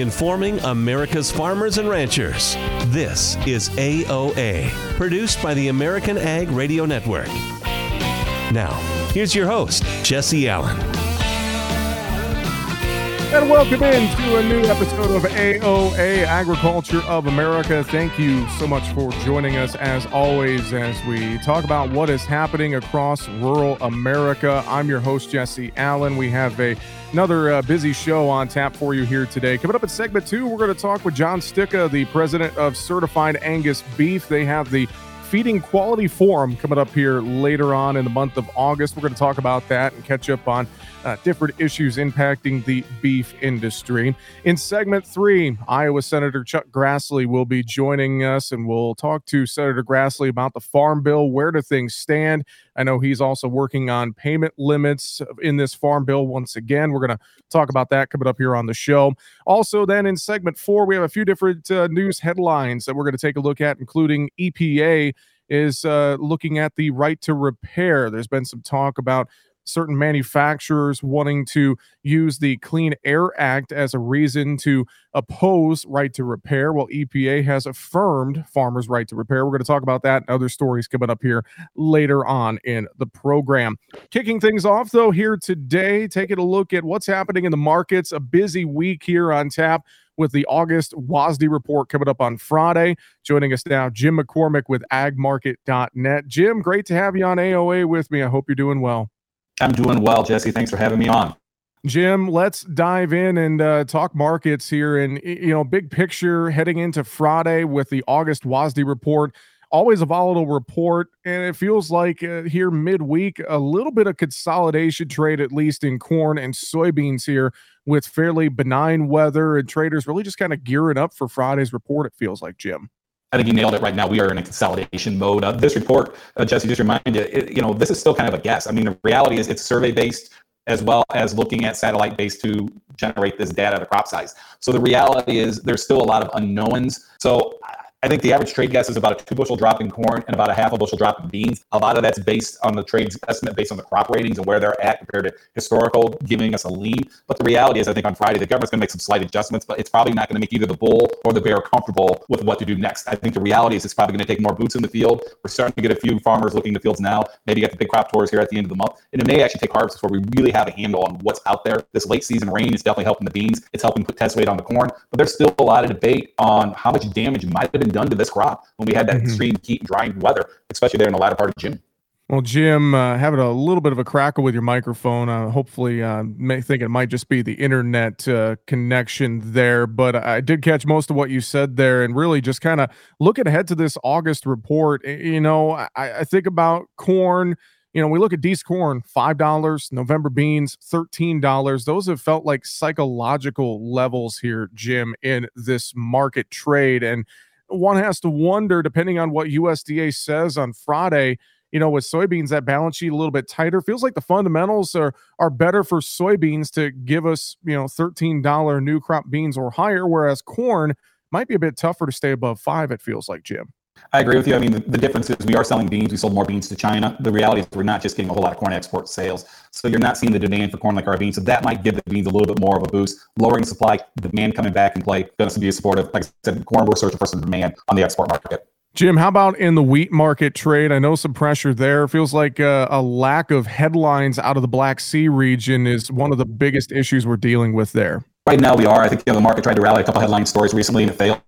informing America's farmers and ranchers. This is AOA, produced by the American Ag Radio Network. Now, here's your host, Jesse Allen. And welcome into a new episode of AOA Agriculture of America. Thank you so much for joining us as always as we talk about what is happening across rural America. I'm your host, Jesse Allen. We have a Another uh, busy show on tap for you here today. Coming up in segment two, we're going to talk with John Stika, the president of Certified Angus Beef. They have the Feeding Quality Forum coming up here later on in the month of August. We're going to talk about that and catch up on uh, different issues impacting the beef industry. In segment three, Iowa Senator Chuck Grassley will be joining us, and we'll talk to Senator Grassley about the Farm Bill. Where do things stand? I know he's also working on payment limits in this Farm Bill once again. We're going to talk about that coming up here on the show. Also, then in segment four, we have a few different uh, news headlines that we're going to take a look at, including EPA is uh, looking at the right to repair. There's been some talk about certain manufacturers wanting to use the Clean Air Act as a reason to oppose right to repair. Well, EPA has affirmed farmers' right to repair. We're going to talk about that and other stories coming up here later on in the program. Kicking things off, though, here today, taking a look at what's happening in the markets. A busy week here on tap with the August WASDE report coming up on Friday. Joining us now, Jim McCormick with agmarket.net. Jim, great to have you on AOA with me. I hope you're doing well. I'm doing well, Jesse. Thanks for having me on. Jim, let's dive in and uh, talk markets here. And, you know, big picture heading into Friday with the August WASDE report. Always a volatile report. And it feels like uh, here midweek, a little bit of consolidation trade, at least in corn and soybeans here, with fairly benign weather and traders really just kind of gearing up for Friday's report, it feels like, Jim. I think you nailed it right now. We are in a consolidation mode. Uh, this report, uh, Jesse, just remind you, it, you know, this is still kind of a guess. I mean, the reality is it's survey based as well as looking at satellite based to generate this data to crop size. So the reality is there's still a lot of unknowns. So I think the average trade guess is about a two bushel drop in corn and about a half a bushel drop in beans. A lot of that's based on the trade's estimate based on the crop ratings and where they're at compared to historical, giving us a lean. But the reality is, I think on Friday, the government's going to make some slight adjustments, but it's probably not going to make either the bull or the bear comfortable with what to do next. I think the reality is it's probably going to take more boots in the field. We're starting to get a few farmers looking in the fields now. Maybe get the big crop tours here at the end of the month. And it may actually take harvest before we really have a handle on what's out there. This late season rain is definitely helping the beans. It's helping put test weight on the corn. But there's still a lot of debate on how much damage might have been done to this crop when we had that mm-hmm. extreme heat and drying weather, especially there in the latter part of June. Well, Jim, uh, having a little bit of a crackle with your microphone. Uh, hopefully, uh, may think it might just be the internet uh, connection there. But I did catch most of what you said there, and really just kind of looking ahead to this August report. You know, I, I think about corn. You know, we look at Dees corn, five dollars. November beans, thirteen dollars. Those have felt like psychological levels here, Jim, in this market trade, and one has to wonder, depending on what USDA says on Friday, you know, with soybeans, that balance sheet a little bit tighter. Feels like the fundamentals are are better for soybeans to give us, you know, $13 new crop beans or higher, whereas corn might be a bit tougher to stay above five, it feels like, Jim. I agree with you. I mean, the, the, difference is we are selling beans. We sold more beans to China. The reality is we're not just getting a whole lot of corn export sales. So you're not seeing the demand for corn like our beans. So that might give the beans a little bit more of a boost. Lowering supply, demand coming back in play, going to be supportive. Like I said, corn, we're searching for some demand on the export market. Jim, how about in the wheat market trade? I know some pressure there. Feels like uh, a lack of headlines out of the Black Sea region is one of the biggest issues we're dealing with there. Right now, we are. I think you know, the market tried to rally a couple headline stories recently and it failed.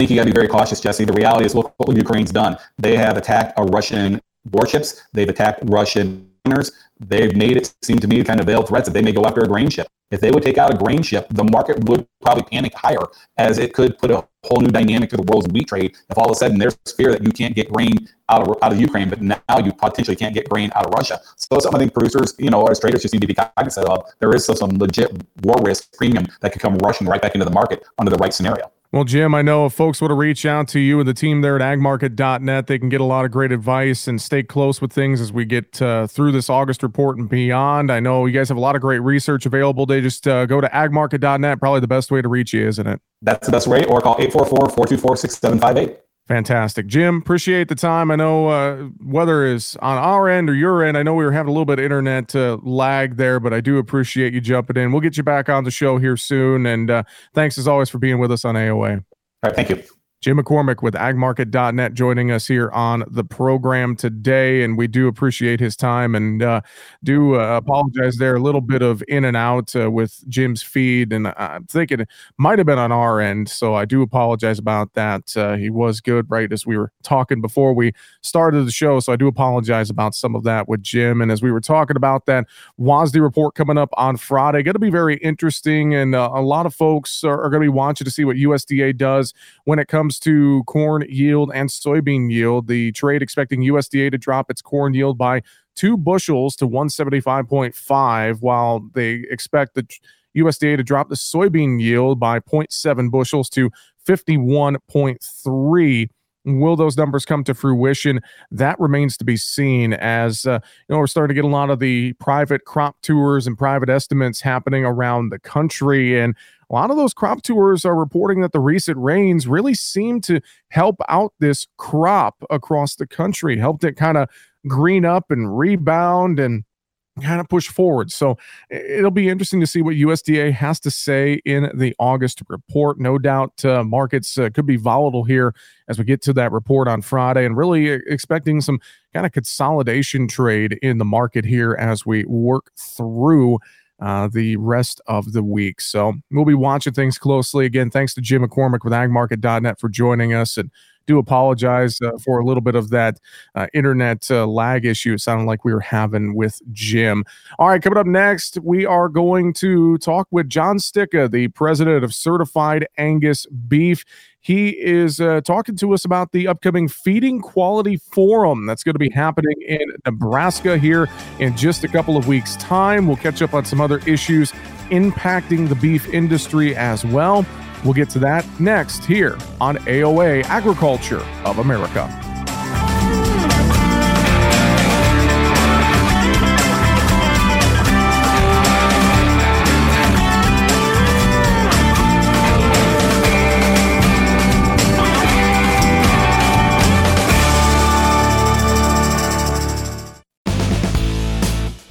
Think you got to be very cautious, Jesse. The reality is, look what Ukraine's done. They have attacked a Russian warships. They've attacked Russian miners. They've made it seem to me kind of veiled threats that they may go after a grain ship. If they would take out a grain ship, the market would probably panic higher, as it could put a whole new dynamic to the world's wheat trade. If all of a sudden there's fear that you can't get grain out of out of Ukraine, but now you potentially can't get grain out of Russia. So something I think producers, you know, as traders just need to be cognizant of. There is some, some legit war risk premium that could come rushing right back into the market under the right scenario. Well, Jim, I know if folks want to reach out to you and the team there at agmarket.net, they can get a lot of great advice and stay close with things as we get uh, through this August report and beyond. I know you guys have a lot of great research available. They just uh, go to agmarket.net, probably the best way to reach you, isn't it? That's the best way, or call 844 424 6758. Fantastic. Jim, appreciate the time. I know uh, whether is on our end or your end, I know we were having a little bit of internet uh, lag there, but I do appreciate you jumping in. We'll get you back on the show here soon. And uh, thanks as always for being with us on AOA. All right. Thank you. Jim McCormick with agmarket.net joining us here on the program today. And we do appreciate his time and uh, do uh, apologize there. A little bit of in and out uh, with Jim's feed. And I'm thinking it might have been on our end. So I do apologize about that. Uh, he was good right as we were talking before we started the show. So I do apologize about some of that with Jim. And as we were talking about that WASDE report coming up on Friday, going to be very interesting. And uh, a lot of folks are, are going to be watching to see what USDA does when it comes comes to corn yield and soybean yield, the trade expecting USDA to drop its corn yield by two bushels to 175.5, while they expect the USDA to drop the soybean yield by 0.7 bushels to 51.3. Will those numbers come to fruition? That remains to be seen. As uh, you know, we're starting to get a lot of the private crop tours and private estimates happening around the country, and a lot of those crop tours are reporting that the recent rains really seem to help out this crop across the country, helped it kind of green up and rebound and kind of push forward. So it'll be interesting to see what USDA has to say in the August report. No doubt uh, markets uh, could be volatile here as we get to that report on Friday and really expecting some kind of consolidation trade in the market here as we work through uh, the rest of the week. So we'll be watching things closely. Again, thanks to Jim McCormick with agmarket.net for joining us. And do apologize uh, for a little bit of that uh, internet uh, lag issue. It sounded like we were having with Jim. All right, coming up next, we are going to talk with John Stika, the president of Certified Angus Beef. He is uh, talking to us about the upcoming Feeding Quality Forum that's going to be happening in Nebraska here in just a couple of weeks' time. We'll catch up on some other issues impacting the beef industry as well. We'll get to that next here on AOA Agriculture of America.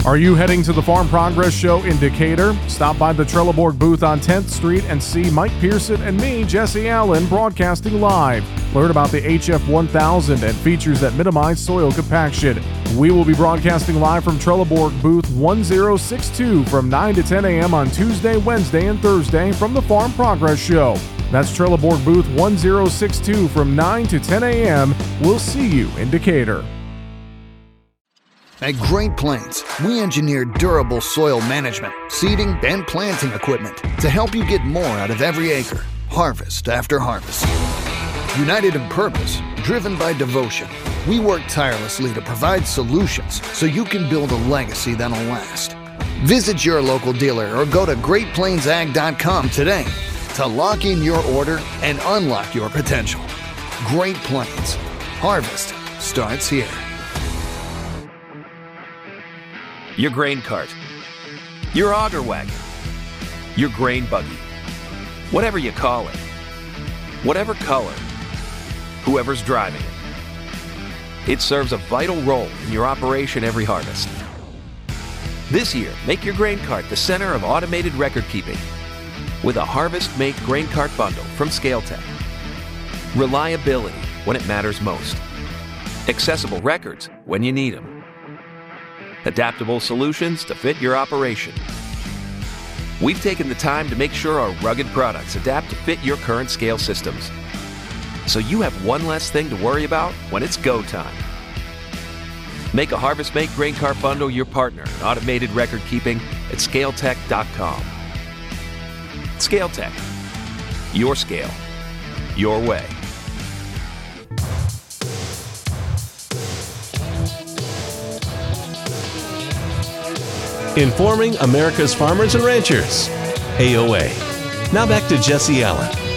Are you heading to the Farm Progress Show in Decatur? Stop by the Trelleborg booth on 10th Street and see Mike Pearson and me, Jesse Allen, broadcasting live. Learn about the HF 1000 and features that minimize soil compaction. We will be broadcasting live from Trelleborg booth 1062 from 9 to 10 a.m. on Tuesday, Wednesday, and Thursday from the Farm Progress Show. That's Trelleborg booth 1062 from 9 to 10 a.m. We'll see you in Decatur. At Great Plains, we engineer durable soil management, seeding, and planting equipment to help you get more out of every acre, harvest after harvest. United in purpose, driven by devotion, we work tirelessly to provide solutions so you can build a legacy that'll last. Visit your local dealer or go to GreatPlainsAg.com today to lock in your order and unlock your potential. Great Plains. Harvest starts here your grain cart, your auger wagon, your grain buggy, whatever you call it, whatever color, whoever's driving it. It serves a vital role in your operation every harvest. This year, make your grain cart the center of automated record keeping with a Harvest Make Grain Cart Bundle from ScaleTech. Reliability when it matters most. Accessible records when you need them adaptable solutions to fit your operation. We've taken the time to make sure our rugged products adapt to fit your current scale systems. So you have one less thing to worry about when it's go time. Make a Harvest Make Grain Cart Bundle your partner in automated record keeping at scaletech.com. ScaleTech. Your scale. Your way. Informing America's farmers and ranchers. AOA. Oh, now back to Jesse Allen.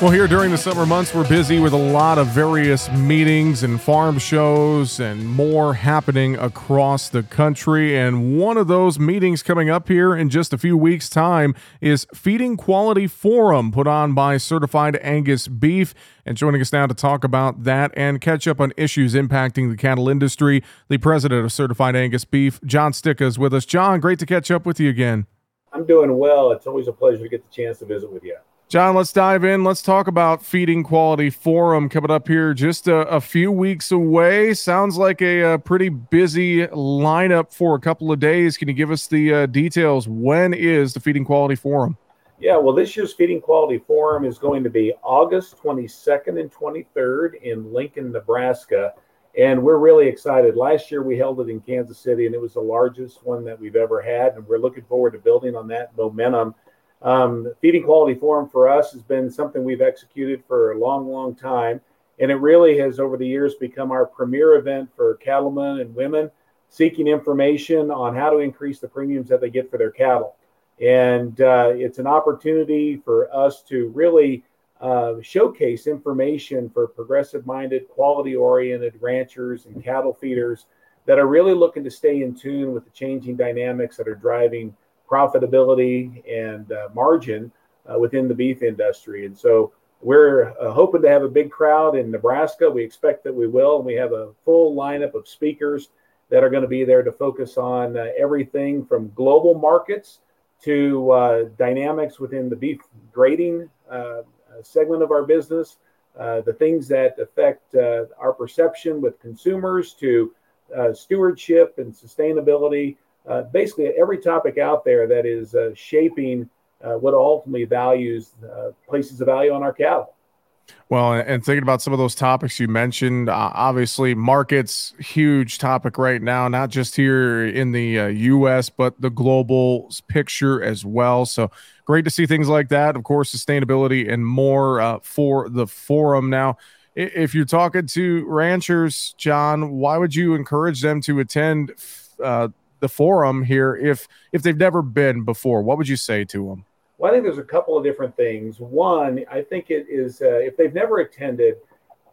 Well, here during the summer months, we're busy with a lot of various meetings and farm shows and more happening across the country. And one of those meetings coming up here in just a few weeks' time is Feeding Quality Forum, put on by Certified Angus Beef. And joining us now to talk about that and catch up on issues impacting the cattle industry, the president of Certified Angus Beef, John Stika, is with us. John, great to catch up with you again. I'm doing well. It's always a pleasure to get the chance to visit with you. John, let's dive in. Let's talk about Feeding Quality Forum coming up here just a, a few weeks away. Sounds like a, a, pretty busy lineup for a couple of days. Can you give us the uh, details? When is the Feeding Quality Forum? Yeah, well, this year's Feeding Quality Forum is going to be August 22nd and 23rd in Lincoln, Nebraska. And we're really excited. Last year we held it in Kansas City, and it was the largest one that we've ever had. And we're looking forward to building on that momentum um, Feeding Quality Forum for us has been something we've executed for a long, long time. And it really has, over the years, become our premier event for cattlemen and women seeking information on how to increase the premiums that they get for their cattle. And uh, it's an opportunity for us to really uh, showcase information for progressive minded, quality oriented ranchers and cattle feeders that are really looking to stay in tune with the changing dynamics that are driving profitability and uh, margin uh, within the beef industry. And so we're uh, hoping to have a big crowd in Nebraska. We expect that we will. And we have a full lineup of speakers that are going to be there to focus on uh, everything from global markets to uh, dynamics within the beef grading uh, segment of our business. the things that affect our perception with consumers to stewardship and sustainability, uh, basically every topic out there that is uh, shaping uh, what ultimately values uh, places of value on our cattle. Well, and thinking about some of those topics you mentioned, uh, obviously, markets huge topic right now, not just here in the U.S. but the global picture as well. So great to see things like that. Of course, sustainability and more for the forum. Now, if you're talking to ranchers, John, why would you encourage them to attend uh, the forum here if if they've never been before? What would you say to them? Well, I think there's a couple of different things. One, I think it is uh, if they've never attended,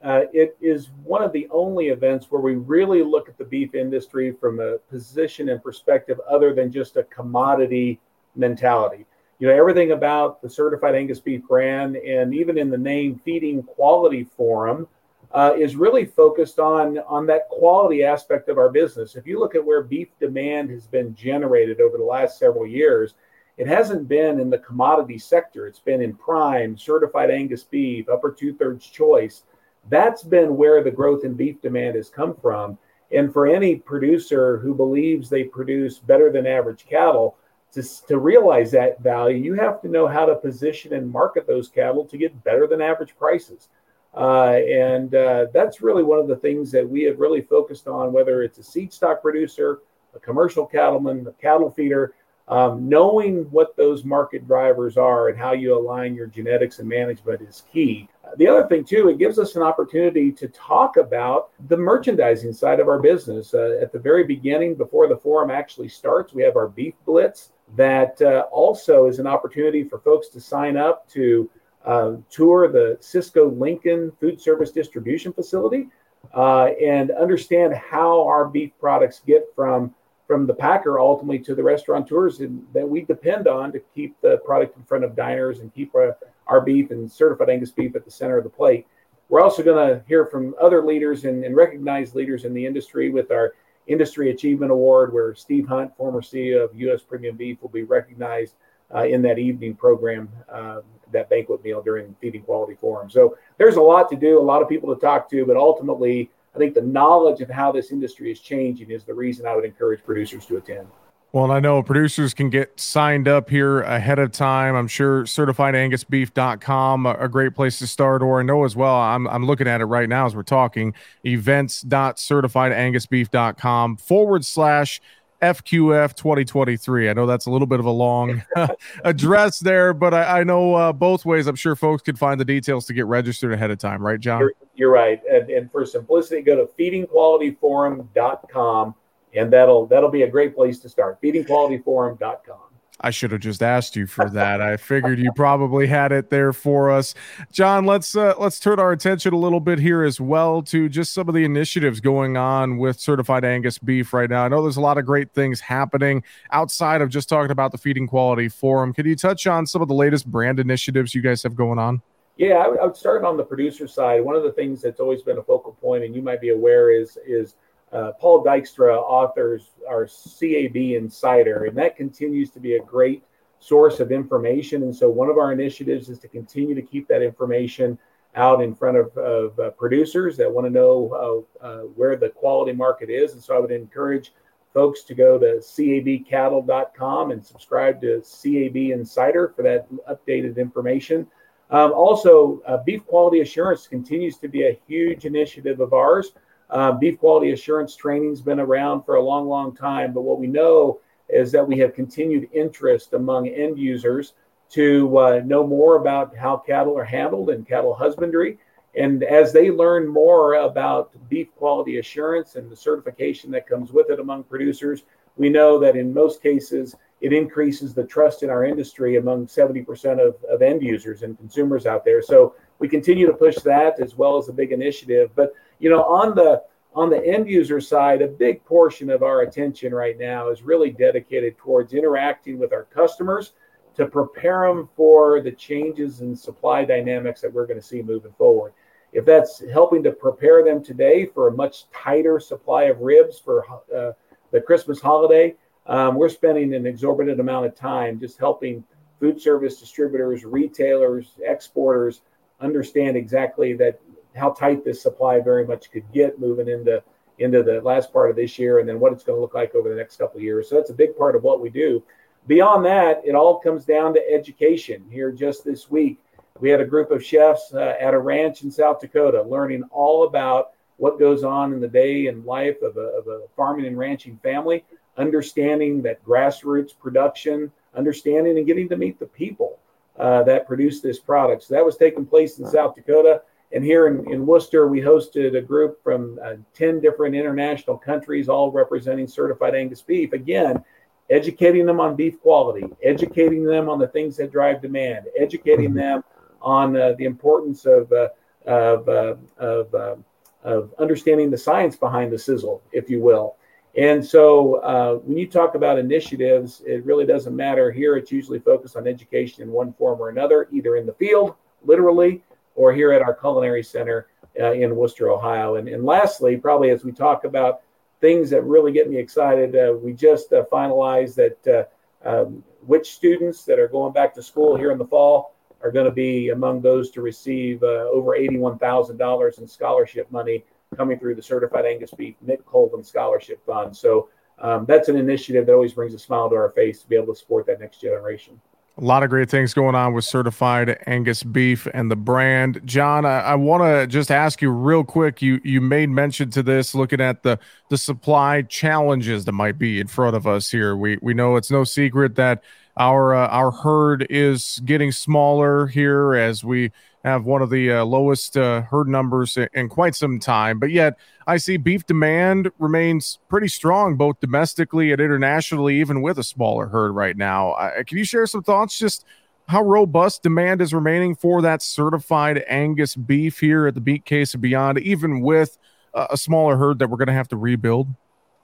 uh, it is one of the only events where we really look at the beef industry from a position and perspective other than just a commodity mentality. You know, everything about the Certified Angus Beef brand and even in the name Feeding Quality Forum uh, is really focused on on that quality aspect of our business. If you look at where beef demand has been generated over the last several years, it hasn't been in the commodity sector. It's been in prime, certified Angus beef, upper two thirds choice. That's been where the growth in beef demand has come from. And for any producer who believes they produce better than average cattle, to, to realize that value, you have to know how to position and market those cattle to get better than average prices. Uh, and uh, that's really one of the things that we have really focused on, whether it's a seed stock producer, a commercial cattleman, a cattle feeder, um, knowing what those market drivers are and how you align your genetics and management is key. The other thing, too, it gives us an opportunity to talk about the merchandising side of our business. Uh, at the very beginning, before the forum actually starts, we have our beef blitz that uh, also is an opportunity for folks to sign up to uh, tour the Sysco Lincoln food service distribution facility uh, and understand how our beef products get from from the packer ultimately to the restaurateurs that we depend on to keep the product in front of diners and keep our, our beef and certified Angus beef at the center of the plate. We're also going to hear from other leaders and, and recognized leaders in the industry with our Industry Achievement Award, where Steve Hunt, former CEO of U.S. Premium Beef, will be recognized uh, in that evening program, uh, that banquet meal during Feeding Quality Forum. So there's a lot to do, a lot of people to talk to, but ultimately, I think the knowledge of how this industry is changing is the reason I would encourage producers to attend. Well, and I know producers can get signed up here ahead of time. I'm sure certifiedangusbeef.com, a great place to start. Or I know as well, I'm, I'm looking at it right now as we're talking, events.certifiedangusbeef.com forward slash FQF 2023. I know that's a little bit of a long address there, but I, I know uh, both ways. I'm sure folks could find the details to get registered ahead of time, right, John? You're, you're right. And, and, for simplicity, go to feedingqualityforum.com, and that'll that'll be a great place to start. Feedingqualityforum.com. I should have just asked you for that. I figured you probably had it there for us. John, let's uh, let's turn our attention a little bit here as well to just some of the initiatives going on with certified Angus beef right now. I know there's a lot of great things happening outside of just talking about the feeding quality forum. Can you touch on some of the latest brand initiatives you guys have going on? Yeah, I would, I would start on the producer side. One of the things that's always been a focal point, and you might be aware, is is uh, Paul Dykstra authors our CAB Insider, and that continues to be a great source of information. And so, one of our initiatives is to continue to keep that information out in front of, of uh, producers that want to know uh, uh where the quality market is. And so, I would encourage folks to go to cabcattle.com and subscribe to CAB Insider for that updated information. Um, also, uh, beef quality assurance continues to be a huge initiative of ours. Uh, beef quality assurance training's been around for a long, long time, but what we know is that we have continued interest among end users to uh, know more about how cattle are handled in cattle husbandry. And as they learn more about beef quality assurance and the certification that comes with it among producers, we know that in most cases it increases the trust in our industry among 70% of, of end users and consumers out there. So we continue to push that as well as a big initiative. But you know, on the on the end user side, a big portion of our attention right now is really dedicated towards interacting with our customers to prepare them for the changes in supply dynamics that we're going to see moving forward. If that's helping to prepare them today for a much tighter supply of ribs for uh, the Christmas holiday, um, we're spending an exorbitant amount of time just helping food service distributors, retailers, exporters understand exactly that how tight this supply very much could get moving into into the last part of this year and then what it's going to look like over the next couple of years. So that's a big part of what we do. Beyond that, it all comes down to education. Here just this week, we had a group of chefs uh, at a ranch in South Dakota learning all about what goes on in the day and life of a, of a farming and ranching family, understanding that grassroots production, understanding and getting to meet the people uh, that produce this product. So that was taking place in South Dakota. And here in, in Wooster, we hosted a group from uh, 10 different international countries, all representing certified Angus beef. Again, educating them on beef quality, educating them on the things that drive demand, educating mm-hmm. them on uh, the importance of, uh, of, uh, of, uh, of understanding the science behind the sizzle, if you will. And so uh, when you talk about initiatives, it really doesn't matter. Here, it's usually focused on education in one form or another, either in the field, literally, or here at our culinary center uh, in Wooster, Ohio. And, and lastly, probably as we talk about things that really get me excited, uh, we just uh, finalized that uh, um, which students that are going back to school here in the fall are going to be among those to receive uh, over $81,000 in scholarship money coming through the Certified Angus Beef Mick Colvin Scholarship Fund. So um, that's an initiative that always brings a smile to our face to be able to support that next generation. A lot of great things going on with certified Angus beef and the brand. John, I, I want to just ask you real quick. You you made mention to this, looking at the the supply challenges that might be in front of us here. We we know it's no secret that our uh, our herd is getting smaller here as we have one of the uh, lowest uh, herd numbers in, in, quite some time. But yet, I see beef demand remains pretty strong, both domestically and internationally, even with a smaller herd right now. Uh, can you share some thoughts just how robust demand is remaining for that certified Angus beef here at the Beat Case and beyond, even with a smaller herd that we're going to have to rebuild?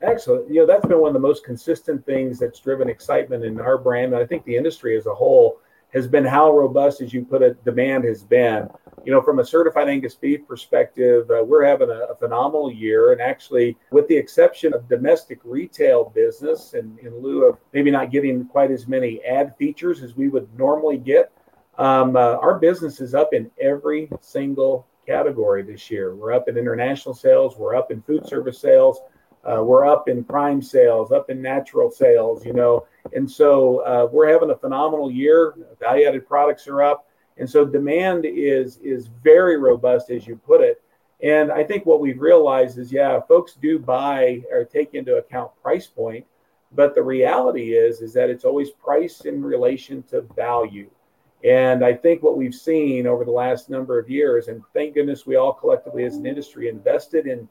Excellent. You know, that's been one of the most consistent things that's driven excitement in our brand, and I think the industry as a whole has been how robust, as you put it, demand has been. You know, from a certified Angus beef perspective, uh, we're having a, a, phenomenal year. And actually, with the exception of domestic retail business, and in lieu of maybe not getting quite as many ad features as we would normally get, um, uh, our business is up in every single category this year. We're up in international sales, we're up in food service sales, uh, we're up in prime sales, up in natural sales, you know. And so uh, we're having a phenomenal year. Value added products are up. And so demand is is very robust, as you put it. And I think what we've realized is, yeah, folks do buy or take into account price point, but the reality is is that it's always price in relation to value. And I think what we've seen over the last number of years, and thank goodness we all collectively as an industry invested in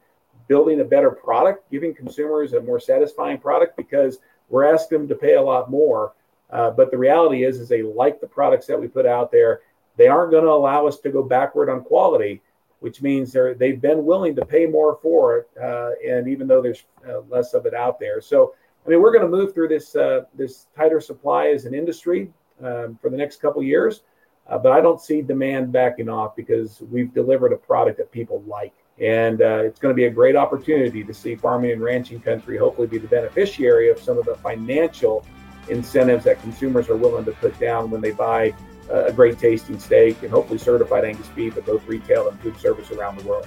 building a better product, giving consumers a more satisfying product because we're asking them to pay a lot more. Uh, but the reality is, is they like the products that we put out there. They aren't going to allow us to go backward on quality, which means they're they've been willing to pay more for it. Uh, and even though there's uh, less of it out there, so I mean, we're going to move through this uh, this tighter supply as an industry um, for the next couple years. Uh, but I don't see demand backing off because we've delivered a product that people like. And uh, it's going to be a great opportunity to see farming and ranching country hopefully be the beneficiary of some of the financial incentives that consumers are willing to put down when they buy a great tasting steak and hopefully certified Angus beef at both retail and food service around the world.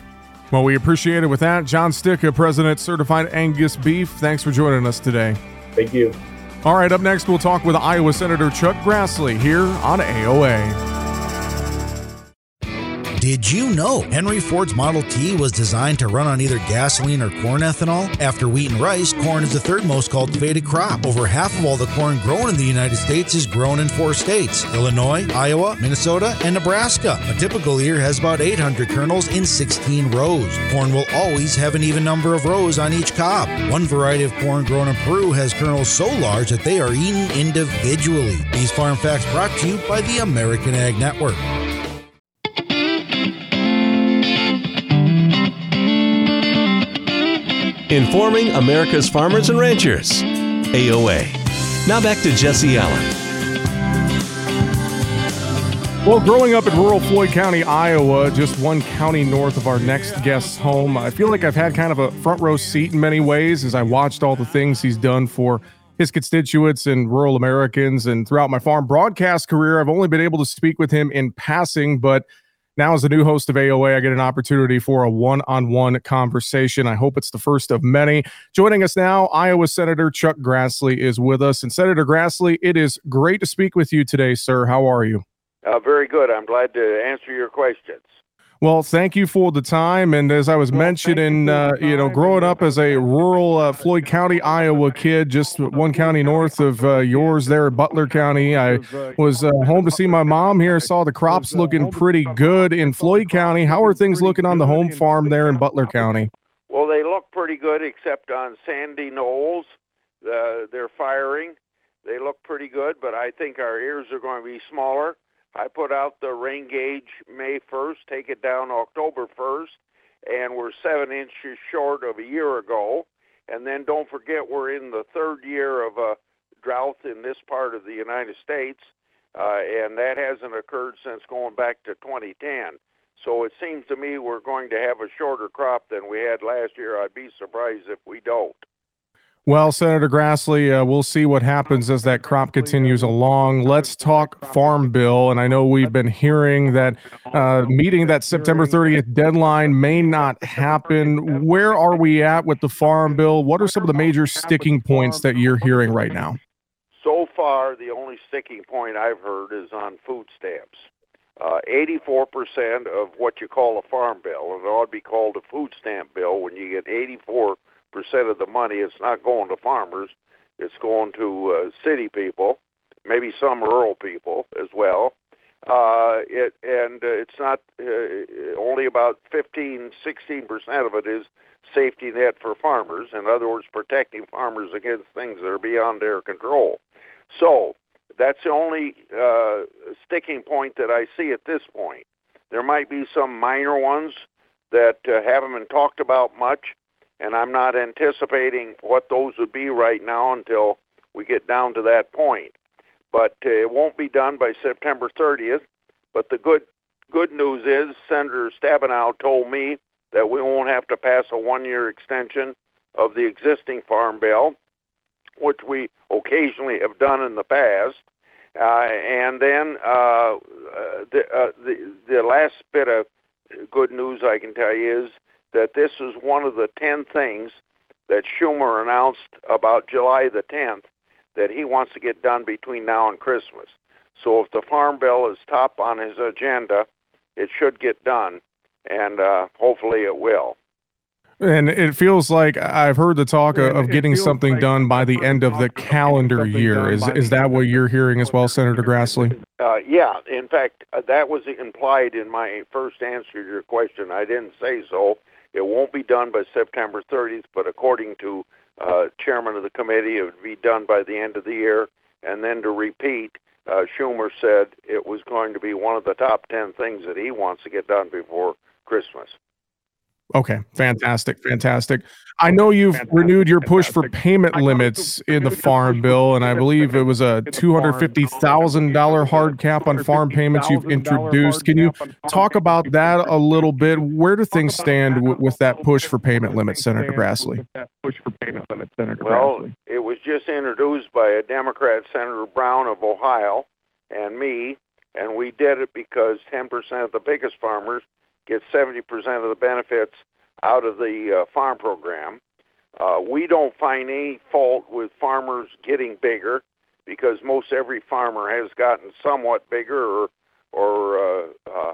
Well, we appreciate it with that. John Stika, President, Certified Angus Beef. Thanks for joining us today. Thank you. All right, up next, we'll talk with Iowa Senator Chuck Grassley here on AOA. Did you know Henry Ford's Model T was designed to run on either gasoline or corn ethanol? After wheat and rice, corn is the third most cultivated crop. Over half of all the corn grown in the United States is grown in four states Illinois, Iowa, Minnesota, and Nebraska. A typical ear has about 800 kernels in 16 rows. Corn will always have an even number of rows on each cob. One variety of corn grown in Peru has kernels so large that they are eaten individually. These farm facts brought to you by the American Ag Network. Informing America's farmers and ranchers. AOA. Now back to Jesse Allen. Well, growing up in rural Floyd County, Iowa, just one county north of our next guest's home, I feel like I've had kind of a front row seat in many ways as I watched all the things he's done for his constituents and rural Americans. And throughout my farm broadcast career, I've only been able to speak with him in passing, but now, as the new host of AOA, I get an opportunity for a one on one conversation. I hope it's the first of many. Joining us now, Iowa Senator Chuck Grassley is with us. And Senator Grassley, it is great to speak with you today, sir. How are you? Uh, very good. I'm glad to answer your questions. Well, thank you for the time. And as I was well, mentioning, you, uh, you, know, growing up as a rural uh, Floyd County, Iowa kid, just one county north of uh, yours there, Butler County, I was uh, home to see my mom here. Saw the crops looking pretty good in Floyd County. How are things looking on the home farm there in Butler County? Well, they look pretty good, except on sandy knolls. Uh, they're firing. They look pretty good, but I think our ears are going to be smaller. I put out the rain gauge May 1st, take it down October 1st, and we're seven inches short of a year ago. And then don't forget, we're in the third year of a drought in this part of the United States, uh, and that hasn't occurred since going back to 2010. So it seems to me we're going to have a shorter crop than we had last year. I'd be surprised if we don't. Well, Senator Grassley, uh, we'll see what happens as that crop continues along. Let's talk Farm Bill. And I know we've been hearing that uh, meeting that September 30th deadline may not happen. Where are we at with the Farm Bill? What are some of the major sticking points that you're hearing right now? So far, the only sticking point I've heard is on food stamps. Uh, 84% of what you call a farm bill, and it ought to be called a food stamp bill when you get 84 percent of the money it's not going to farmers it's going to uh, city people maybe some rural people as well uh, it and uh, it's not uh, only about 15 16 percent of it is safety net for farmers in other words protecting farmers against things that are beyond their control so that's the only uh, sticking point that I see at this point. There might be some minor ones that uh, haven't been talked about much, and I'm not anticipating what those would be right now until we get down to that point. But uh, it won't be done by September 30th. But the good good news is Senator Stabenow told me that we won't have to pass a one-year extension of the existing farm bill, which we occasionally have done in the past. Uh, and then uh, uh the, uh, the the last bit of good news I can tell you is that this is one of the 10 things that Schumer announced about July the 10th that he wants to get done between now and Christmas. So if the Farm Bill is top on his agenda, it should get done, and uh, hopefully it will. And it feels like I've heard the talk of, of getting something like done by the end of the calendar year. Is is that what you're hearing as well, Senator Grassley? Uh, yeah. In fact, uh, that was implied in my first answer to your question. I didn't say so. It won't be done by September 30th, but according to uh, chairman of the committee, it would be done by the end of the year. And then to repeat, uh, Schumer said it was going to be one of the top 10 things that he wants to get done before Christmas. Okay, fantastic, fantastic. I know you've fantastic, renewed your push for payment limits in the farm bill, and I believe it was a two hundred fifty thousand dollar hard cap on farm payments you've introduced. Can you talk about that a little bit? Where do things stand w- with that push for payment limits, Senator Grassley? Push for payment limits, Senator Well, it was just introduced by a Democrat, Senator Brown of Ohio, and me, and we did it because ten percent of the biggest farmers get 70% of the benefits out of the uh, farm program. Uh, we don't find any fault with farmers getting bigger because most every farmer has gotten somewhat bigger or, or uh, uh,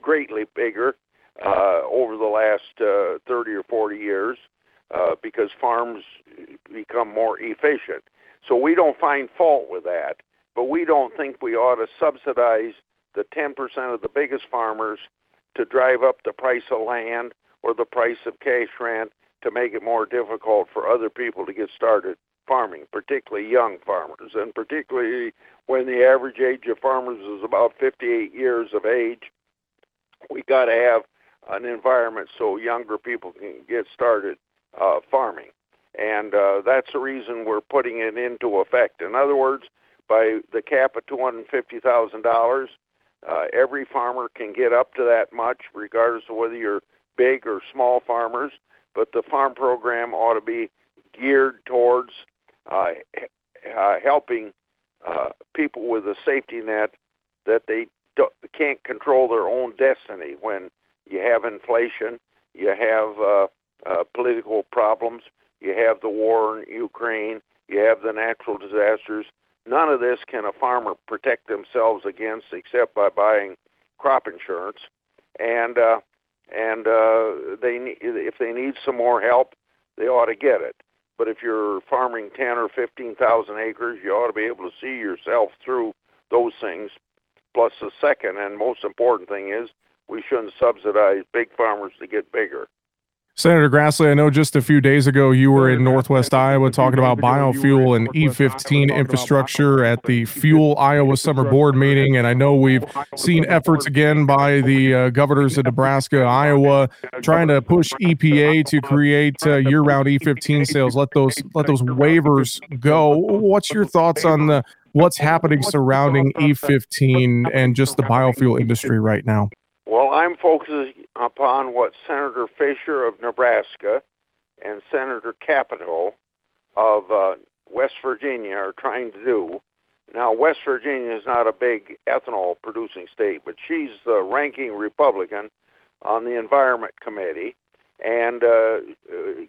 greatly bigger uh, over the last uh, 30 or 40 years because farms become more efficient. So we don't find fault with that, but we don't think we ought to subsidize the 10% of the biggest farmers to drive up the price of land or the price of cash rent to make it more difficult for other people to get started farming, particularly young farmers, and particularly when the average age of farmers is about 58 years of age. We got to have an environment so younger people can get started uh, farming, and uh, that's the reason we're putting it into effect. In other words, by the cap of two hundred fifty thousand dollars, uh, every farmer can get up to that much, regardless of whether you're big or small farmers. But the farm program ought to be geared towards uh, uh, helping uh, people with a safety net that they can't control their own destiny when you have inflation, you have uh, uh, political problems, you have the war in Ukraine, you have the natural disasters. None of this can a farmer protect themselves against except by buying crop insurance. And uh, and uh, they if they need some more help, they ought to get it. But if you're farming ten or fifteen thousand acres, you ought to be able to see yourself through those things. Plus, the second and most important thing is we shouldn't subsidize big farmers to get bigger. Senator Grassley, I know just a few days ago you were in Northwest Iowa talking about biofuel and E15 infrastructure at the Fuel Iowa Summer Board meeting. And I know we've seen efforts again by the uh, governors of Nebraska, Iowa, trying to push EPA to create uh, year-round E15 sales. Let those let those waivers go. What's your thoughts on the what's happening surrounding E15 and just the biofuel industry right now? I'm focusing upon what Senator Fischer of Nebraska and Senator Capito of uh, West Virginia are trying to do. Now, West Virginia is not a big ethanol producing state, but she's the ranking Republican on the Environment Committee. And uh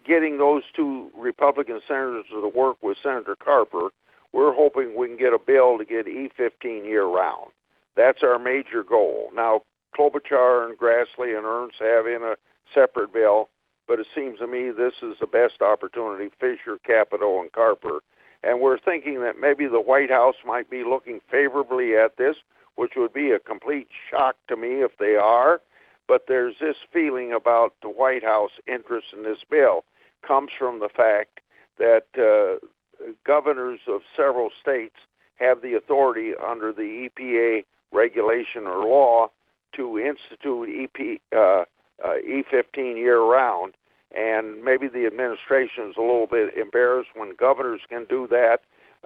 getting those two Republican senators to work with Senator Carper, we're hoping we can get a bill to get E15 year round. That's our major goal. Now, Klobuchar and Grassley and Ernst have in a separate bill, but it seems to me this is the best opportunity, Fischer, Capito, and Carper. And we're thinking that maybe the White House might be looking favorably at this, which would be a complete shock to me if they are. But there's this feeling about the White House interest in this bill comes from the fact that uh, governors of several states have the authority under the EPA regulation or law to institute EP, uh, uh, E15 year round. And maybe the administration is a little bit embarrassed when governors can do that,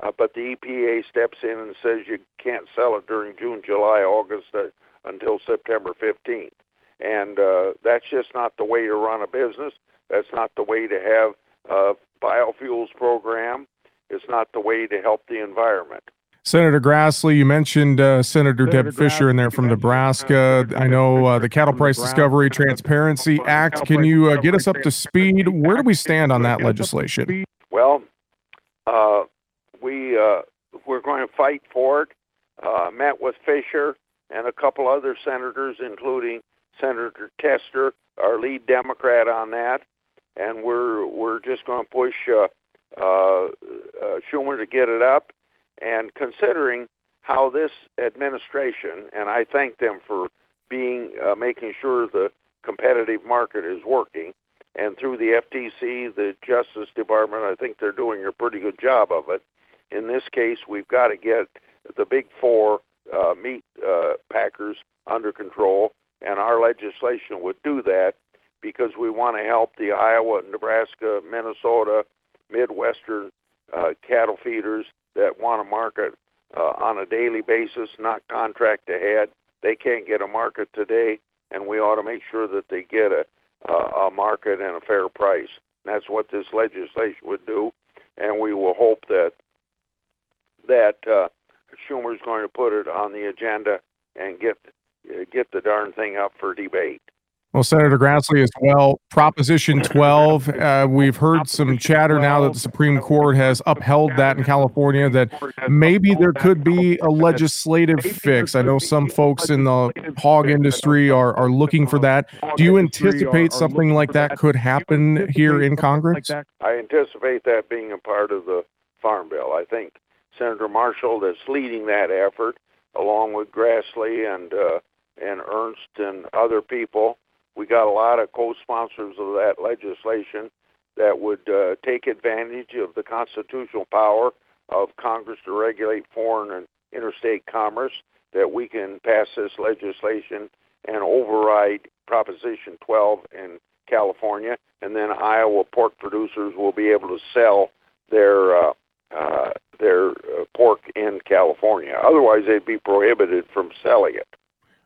uh, but the EPA steps in and says you can't sell it during June, July, August uh, until September 15th. And uh, that's just not the way to run a business. That's not the way to have a biofuels program. It's not the way to help the environment. Senator Grassley, you mentioned uh, Senator, Senator Deb Fischer in there from Nebraska. I know uh, the Cattle Price Discovery Transparency Act. Can you uh, get us up to speed? Where do we stand on that legislation? Well, uh, we uh, we're going to fight for it. Uh, met with Fischer and a couple other senators, including Senator Tester, our lead Democrat on that, and we're we're just going to push Schumer to get it up and considering how this administration, and I thank them for being uh, making sure the competitive market is working, and through the FTC, the Justice Department, I think they're doing a pretty good job of it. in this case, we've got to get the big four uh, meat uh, packers under control, and our legislation would do that because we want to help the Iowa, Nebraska, Minnesota, Midwestern uh, cattle feeders that want to market uh, on a daily basis, not contract ahead. They can't get a market today, and we ought to make sure that they get a, uh, a market and a fair price. And that's what this legislation would do, and we will hope that that uh, Schumer's going to put it on the agenda and get get the darn thing up for debate. Well, Senator Grassley as well. Proposition 12. Uh, we've heard some chatter now that the Supreme Court has upheld that in California, that maybe there could be a legislative fix. I know some folks in the hog industry are, are looking for that. Do you anticipate something like that could happen here in Congress? I anticipate that being a part of the Farm Bill. I think Senator Marshall is leading that effort, along with Grassley and uh, and Ernst and other people. We got a lot of co-sponsors of that legislation that would uh, take advantage of the constitutional power of Congress to regulate foreign and interstate commerce. That we can pass this legislation and override Proposition 12 in California, and then Iowa pork producers will be able to sell their uh, uh, their uh, pork in California. Otherwise, they'd be prohibited from selling it.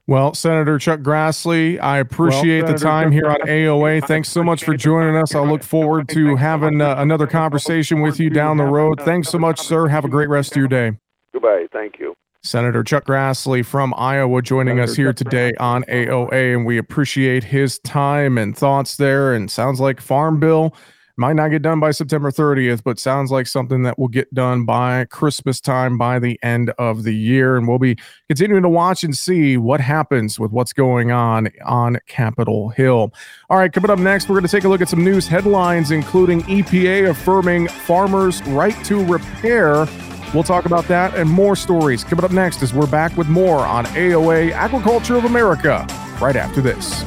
Well, Senator Chuck Grassley, I appreciate well, the time here on AOA. Thanks so much for joining us. I look forward to having uh, another conversation with you down the road. Thanks so much, sir. Have a great rest of your day. Goodbye. Thank you. Senator Chuck Grassley from Iowa joining Senator us here today on AOA, and we appreciate his time and thoughts there. And sounds like Farm Bill might not get done by September 30th, but sounds like something that will get done by Christmas time, by the end of the year. And we'll be continuing to watch and see what happens with what's going on on Capitol Hill. All right, coming up next, we're going to take a look at some news headlines, including EPA affirming farmers' right to repair. We'll talk about that and more stories coming up next as we're back with more on AOA Agriculture of America right after this.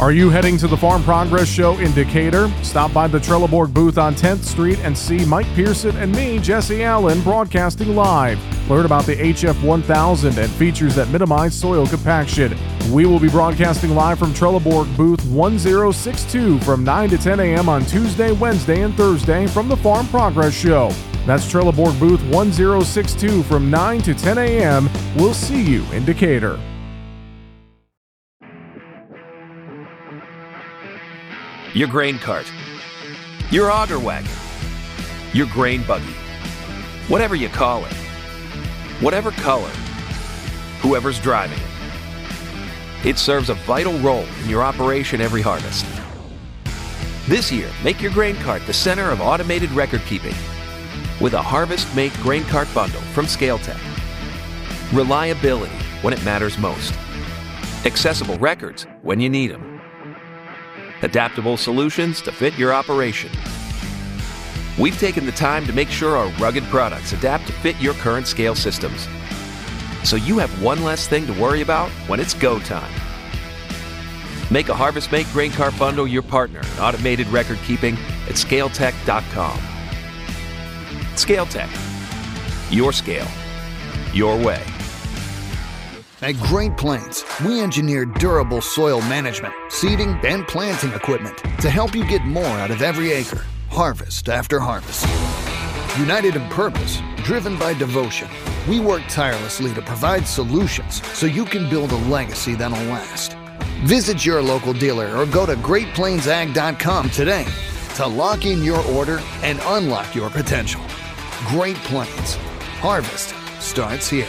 Are you heading to the Farm Progress Show in Decatur? Stop by the Trelleborg booth on 10th Street and see Mike Pearson and me, Jesse Allen, broadcasting live. Learn about the HF 1000 and features that minimize soil compaction. We will be broadcasting live from Trelleborg booth 1062 from 9 to 10 a.m. on Tuesday, Wednesday, and Thursday from the Farm Progress Show. That's Trelleborg booth 1062 from 9 to 10 a.m. We'll see you in Decatur. Your grain cart, your auger wagon, your grain buggy, whatever you call it, whatever color, whoever's driving it. It serves a vital role in your operation every harvest. This year, make your grain cart the center of automated record keeping with a Harvest Make Grain Cart Bundle from ScaleTech. Reliability when it matters most. Accessible records when you need them adaptable solutions to fit your operation. We've taken the time to make sure our rugged products adapt to fit your current scale systems. So you have one less thing to worry about when it's go time. Make a Harvest Make Grain Cart Bundle your partner in automated record keeping at scaletech.com. ScaleTech. Your scale. Your way. At Great Plains, we engineer durable soil management, seeding, and planting equipment to help you get more out of every acre, harvest after harvest. United in purpose, driven by devotion, we work tirelessly to provide solutions so you can build a legacy that'll last. Visit your local dealer or go to GreatPlainsAg.com today to lock in your order and unlock your potential. Great Plains. Harvest starts here.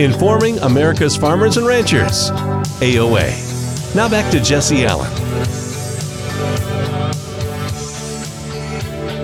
Informing America's farmers and ranchers. AOA. Now back to Jesse Allen.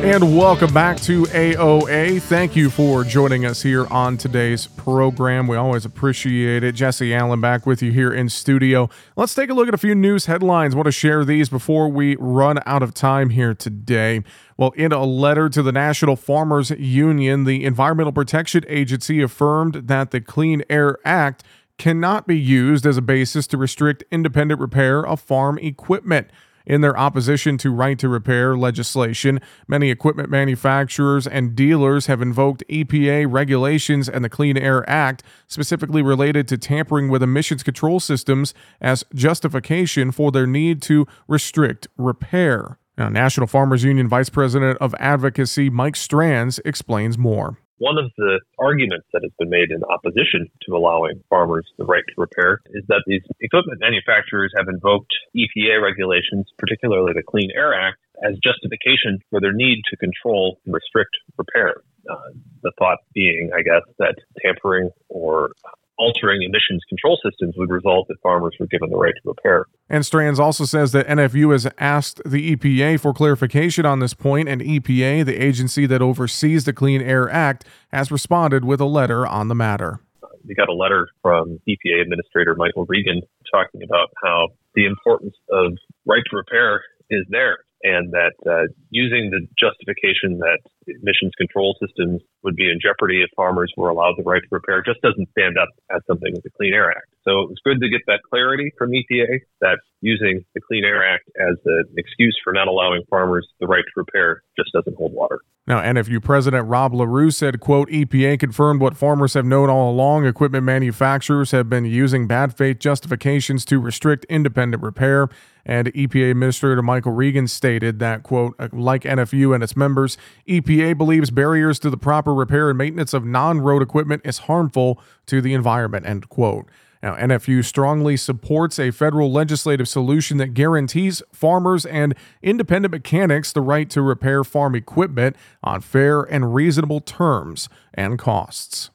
And welcome back to AOA. Thank you for joining us here on today's program. We always appreciate it. Jesse Allen back with you here in studio. Let's take a look at a few news headlines. Want to share these before we run out of time here today. Well, in a letter to the National Farmers Union, the Environmental Protection Agency affirmed that the Clean Air Act cannot be used as a basis to restrict independent repair of farm equipment. In their opposition to right to repair legislation, many equipment manufacturers and dealers have invoked EPA regulations and the Clean Air Act, specifically related to tampering with emissions control systems, as justification for their need to restrict repair. Now, National Farmers Union Vice President of Advocacy Mike Stranz explains more. One of the arguments that has been made in opposition to allowing farmers the right to repair is that these equipment manufacturers have invoked EPA regulations, particularly the Clean Air Act, as justification for their need to control and restrict repair. Uh, the thought being, I guess, that tampering or altering emissions control systems would result if farmers were given the right to repair. And Stranz also says that NFU has asked the EPA for clarification on this point, and EPA, the agency that oversees the Clean Air Act, has responded with a letter on the matter. We got a letter from EPA Administrator Michael Regan talking about how the importance of right to repair is there and that uh, using the justification that emissions control systems would be in jeopardy if farmers were allowed the right to repair just doesn't stand up as something with the Clean Air Act. So it was good to get that clarity from EPA that using the Clean Air Act as an excuse for not allowing farmers the right to repair just doesn't hold water. Now, NFU President Rob Larew said, quote, EPA confirmed what farmers have known all along. Equipment manufacturers have been using bad faith justifications to restrict independent repair. And EPA Administrator Michael Regan stated that, quote, like NFU and its members, EPA believes barriers to the proper repair and maintenance of non road equipment is harmful to the environment, end quote. Now, NFU strongly supports a federal legislative solution that guarantees farmers and independent mechanics the right to repair farm equipment on fair and reasonable terms and costs.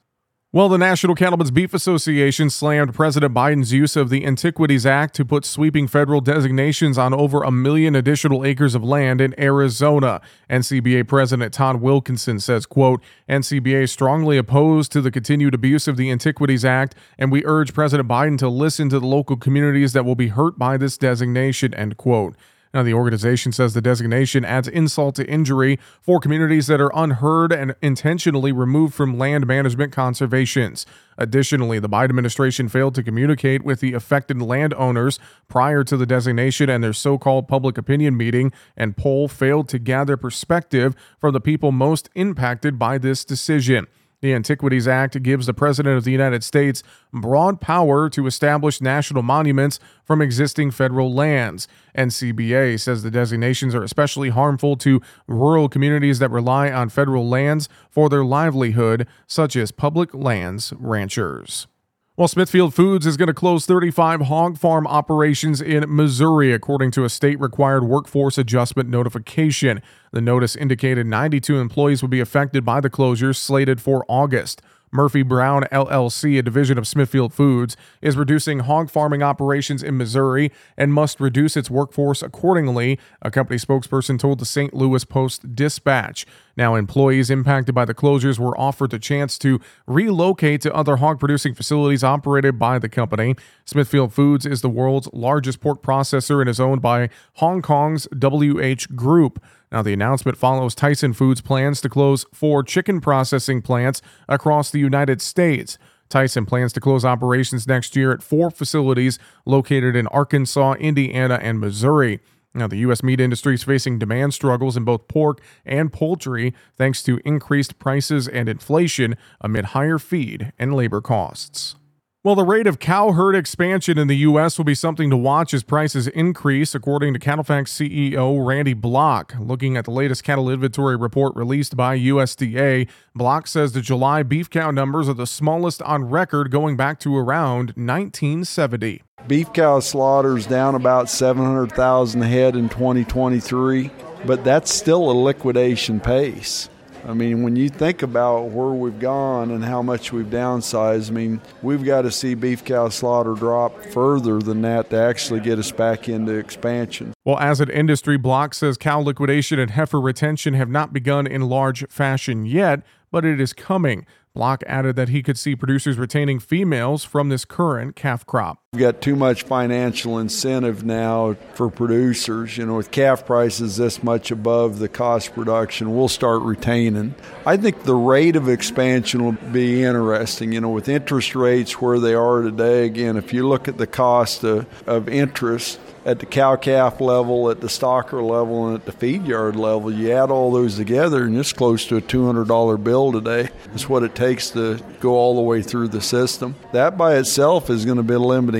Well, the National Cattlemen's Beef Association slammed President Biden's use of the Antiquities Act to put sweeping federal designations on over a million additional acres of land in Arizona. NCBA President Todd Wilkinson says, quote, NCBA strongly opposed to the continued abuse of the Antiquities Act, and we urge President Biden to listen to the local communities that will be hurt by this designation, end quote. Now, the organization says the designation adds insult to injury for communities that are unheard and intentionally removed from land management conservations. Additionally, the Biden administration failed to communicate with the affected landowners prior to the designation and their so called public opinion meeting, and poll failed to gather perspective from the people most impacted by this decision. The Antiquities Act gives the President of the United States broad power to establish national monuments from existing federal lands. NCBA says the designations are especially harmful to rural communities that rely on federal lands for their livelihood, such as public lands ranchers. Well, Smithfield Foods is going to close 35 hog farm operations in Missouri, according to a state required workforce adjustment notification. The notice indicated 92 employees would be affected by the closures slated for August. Murphy Brown LLC, a division of Smithfield Foods, is reducing hog farming operations in Missouri and must reduce its workforce accordingly, a company spokesperson told the St. Louis Post Dispatch. Now, employees impacted by the closures were offered the chance to relocate to other hog producing facilities operated by the company. Smithfield Foods is the world's largest pork processor and is owned by Hong Kong's WH Group. Now, the announcement follows Tyson Foods' plans to close four chicken processing plants across the United States. Tyson plans to close operations next year at four facilities located in Arkansas, Indiana, and Missouri. Now, the U.S. meat industry is facing demand struggles in both pork and poultry thanks to increased prices and inflation amid higher feed and labor costs. Well, the rate of cow herd expansion in the U.S. will be something to watch as prices increase, according to CattleFax CEO Randy Blach. Looking at the latest cattle inventory report released by USDA, Blach says the July beef cow numbers are the smallest on record going back to around 1970. Beef cow slaughters down about 700,000 head in 2023, but that's still a liquidation pace. I mean, when you think about where we've gone and how much we've downsized, I mean, we've got to see beef cow slaughter drop further than that to actually get us back into expansion. Well, as an industry Blach says cow liquidation and heifer retention have not begun in large fashion yet, but it is coming. Blach added that he could see producers retaining females from this current calf crop. We've got too much financial incentive now for producers. You know, with calf prices this much above the cost production, we'll start retaining. I think the rate of expansion will be interesting. You know, with interest rates where they are today, again, if you look at the cost of, of interest, at the cow calf level, at the stocker level, and at the feed yard level. You add all those together, and it's close to a $200 bill today. That's what it takes to go all the way through the system. That by itself is going to be a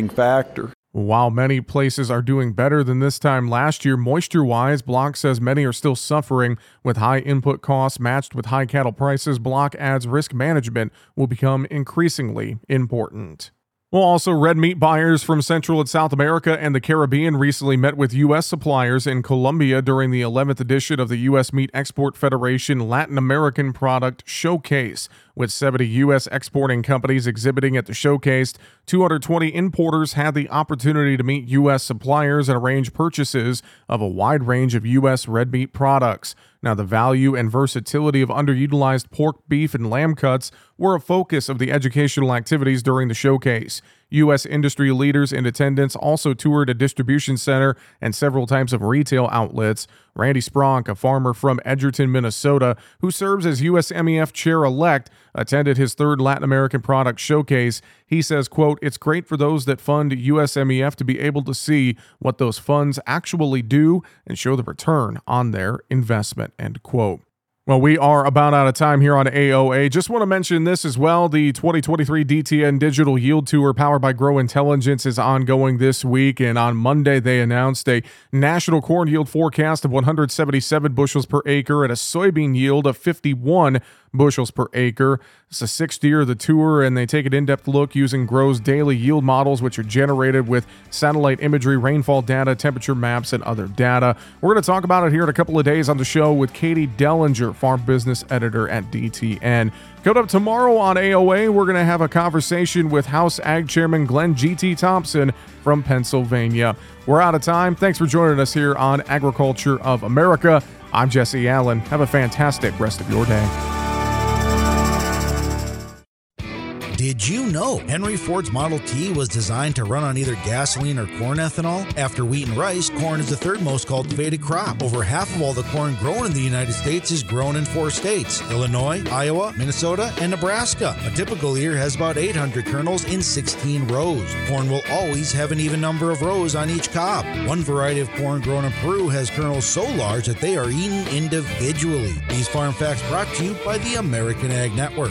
factor. While many places are doing better than this time last year, moisture wise, Blach says many are still suffering with high input costs matched with high cattle prices. Blach adds risk management will become increasingly important. Well, also, red meat buyers from Central and South America and the Caribbean recently met with U.S. suppliers in Colombia during the 11th edition of the U.S. Meat Export Federation Latin American Product Showcase. With 70 U.S. exporting companies exhibiting at the showcase, 220 importers had the opportunity to meet U.S. suppliers and arrange purchases of a wide range of U.S. red meat products. Now, the value and versatility of underutilized pork, beef, and lamb cuts were a focus of the educational activities during the showcase. U.S. industry leaders in attendance also toured a distribution center and several types of retail outlets. Randy Spronk, a farmer from Edgerton, Minnesota, who serves as USMEF chair elect, attended his third Latin American product showcase. He says, quote, It's great for those that fund USMEF to be able to see what those funds actually do and show the return on their investment, end quote. Well, we are about out of time here on AOA. Just want to mention this as well. The 2023 DTN Digital Yield Tour powered by Gro Intelligence is ongoing this week. And on Monday, they announced a national corn yield forecast of 177 bushels per acre and a soybean yield of 51 bushels per acre. It's the sixth year of the tour, and they take an in depth look using Gro's daily yield models, which are generated with satellite imagery, rainfall data, temperature maps, and other data. We're going to talk about it here in a couple of days on the show with Katie Dehlinger, farm business editor at DTN. Coming up tomorrow on AOA, we're going to have a conversation with House Ag Chairman Glenn G.T. Thompson from Pennsylvania. We're out of time. Thanks for joining us here on Agriculture of America. I'm Jesse Allen. Have a fantastic rest of your day. Did you know Henry Ford's Model T was designed to run on either gasoline or corn ethanol? After wheat and rice, corn is the third most cultivated crop. Over half of all the corn grown in the United States is grown in four states Illinois, Iowa, Minnesota, and Nebraska. A typical ear has about 800 kernels in 16 rows. Corn will always have an even number of rows on each cob. One variety of corn grown in Peru has kernels so large that they are eaten individually. These farm facts brought to you by the American Ag Network.